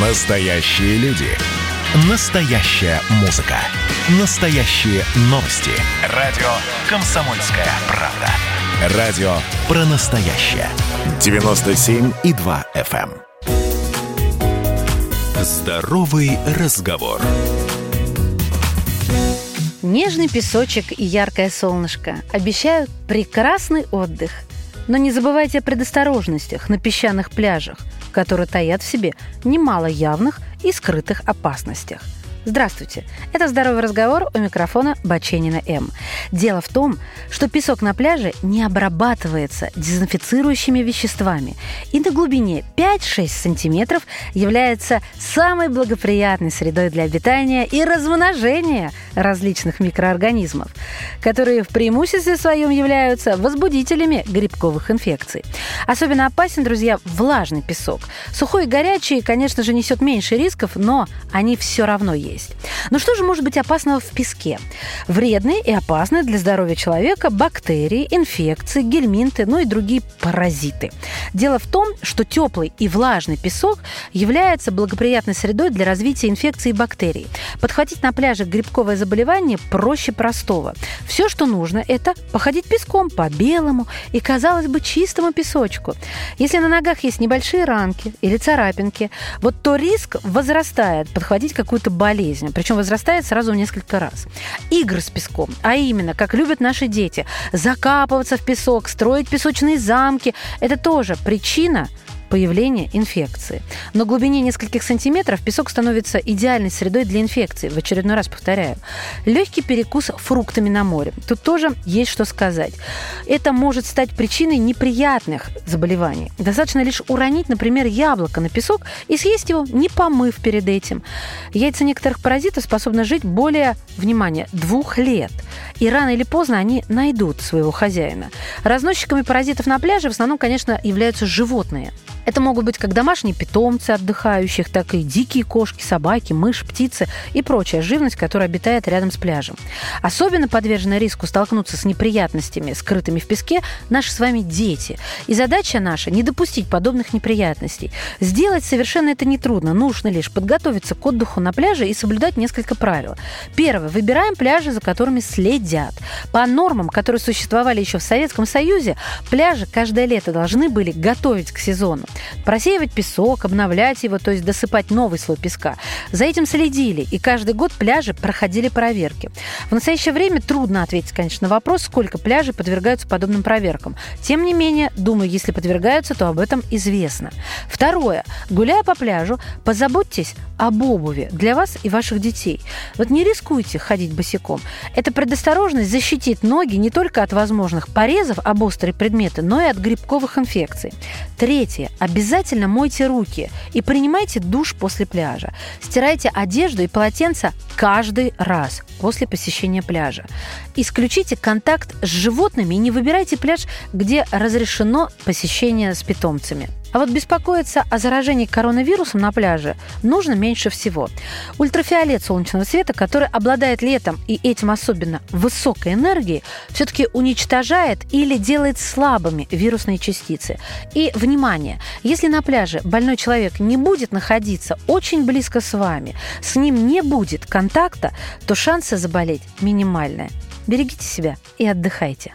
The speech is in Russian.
Настоящие люди. Настоящая музыка. Настоящие новости. Радио «Комсомольская правда». Радио про настоящее. 97,2 FM. эм. Здоровый разговор. Нежный песочек и яркое солнышко обещают прекрасный отдых. Но не забывайте о предосторожностях на песчаных пляжах, которые таят в себе немало явных и скрытых опасностях. Здравствуйте! Это «Здоровый разговор» у микрофона Баченина М. Дело в том, что песок на пляже не обрабатывается дезинфицирующими веществами и на глубине 5-6 сантиметров является самой благоприятной средой для обитания и размножения различных микроорганизмов, которые в преимуществе своем являются возбудителями грибковых инфекций. Особенно опасен, друзья, влажный песок. Сухой и горячий, конечно же, несет меньше рисков, но они все равно есть. Но что же может быть опасного в песке? Вредные и опасные для здоровья человека бактерии, инфекции, гельминты, ну и другие паразиты. Дело в том, что теплый и влажный песок является благоприятной средой для развития инфекций и бактерий. Подхватить на пляже грибковое заболевание проще простого. Все, что нужно, это походить песком по белому и, казалось бы, чистому песочку. Если на ногах есть небольшие ранки или царапинки, вот то риск возрастает подхватить какую-то болезнь причем возрастает сразу в несколько раз. Игры с песком, а именно, как любят наши дети, закапываться в песок, строить песочные замки, это тоже причина появления инфекции. На глубине нескольких сантиметров песок становится идеальной средой для инфекции. В очередной раз повторяю. Легкий перекус фруктами на море. Тут тоже есть что сказать. Это может стать причиной неприятных заболеваний. Достаточно лишь уронить, например, яблоко на песок и съесть его, не помыв перед этим. Яйца некоторых паразитов способны жить более, внимание, двух лет. И рано или поздно они найдут своего хозяина. Разносчиками паразитов на пляже в основном, конечно, являются животные. Это могут быть как домашние питомцы отдыхающих, так и дикие кошки, собаки, мышь, птицы и прочая живность, которая обитает рядом с пляжем. Особенно подвержены риску столкнуться с неприятностями, скрытыми в песке, наши с вами дети. И задача наша – не допустить подобных неприятностей. Сделать совершенно это нетрудно. Нужно лишь подготовиться к отдыху на пляже и соблюдать несколько правил. Первое. Выбираем пляжи, за которыми следят. По нормам, которые существовали еще в Советском Союзе, пляжи каждое лето должны были готовить к сезону. Просеивать песок, обновлять его, то есть досыпать новый слой песка. За этим следили, и каждый год пляжи проходили проверки. В настоящее время трудно ответить, конечно, на вопрос, сколько пляжей подвергаются подобным проверкам. Тем не менее, думаю, если подвергаются, то об этом известно. Второе. Гуляя по пляжу, позаботьтесь об обуви для вас и ваших детей. Вот не рискуйте ходить босиком. Эта предосторожность защитит ноги не только от возможных порезов об острые предметы, но и от грибковых инфекций. Третье. Обязательно мойте руки и принимайте душ после пляжа. Стирайте одежду и полотенца каждый раз после посещения пляжа. Исключите контакт с животными и не выбирайте пляж, где разрешено посещение с питомцами. А вот беспокоиться о заражении коронавирусом на пляже нужно меньше всего. Ультрафиолет солнечного света, который обладает летом и этим особенно высокой энергией, все-таки уничтожает или делает слабыми вирусные частицы. И, внимание, если на пляже больной человек не будет находиться очень близко с вами, с ним не будет контакта, то шансы заболеть минимальные. Берегите себя и отдыхайте.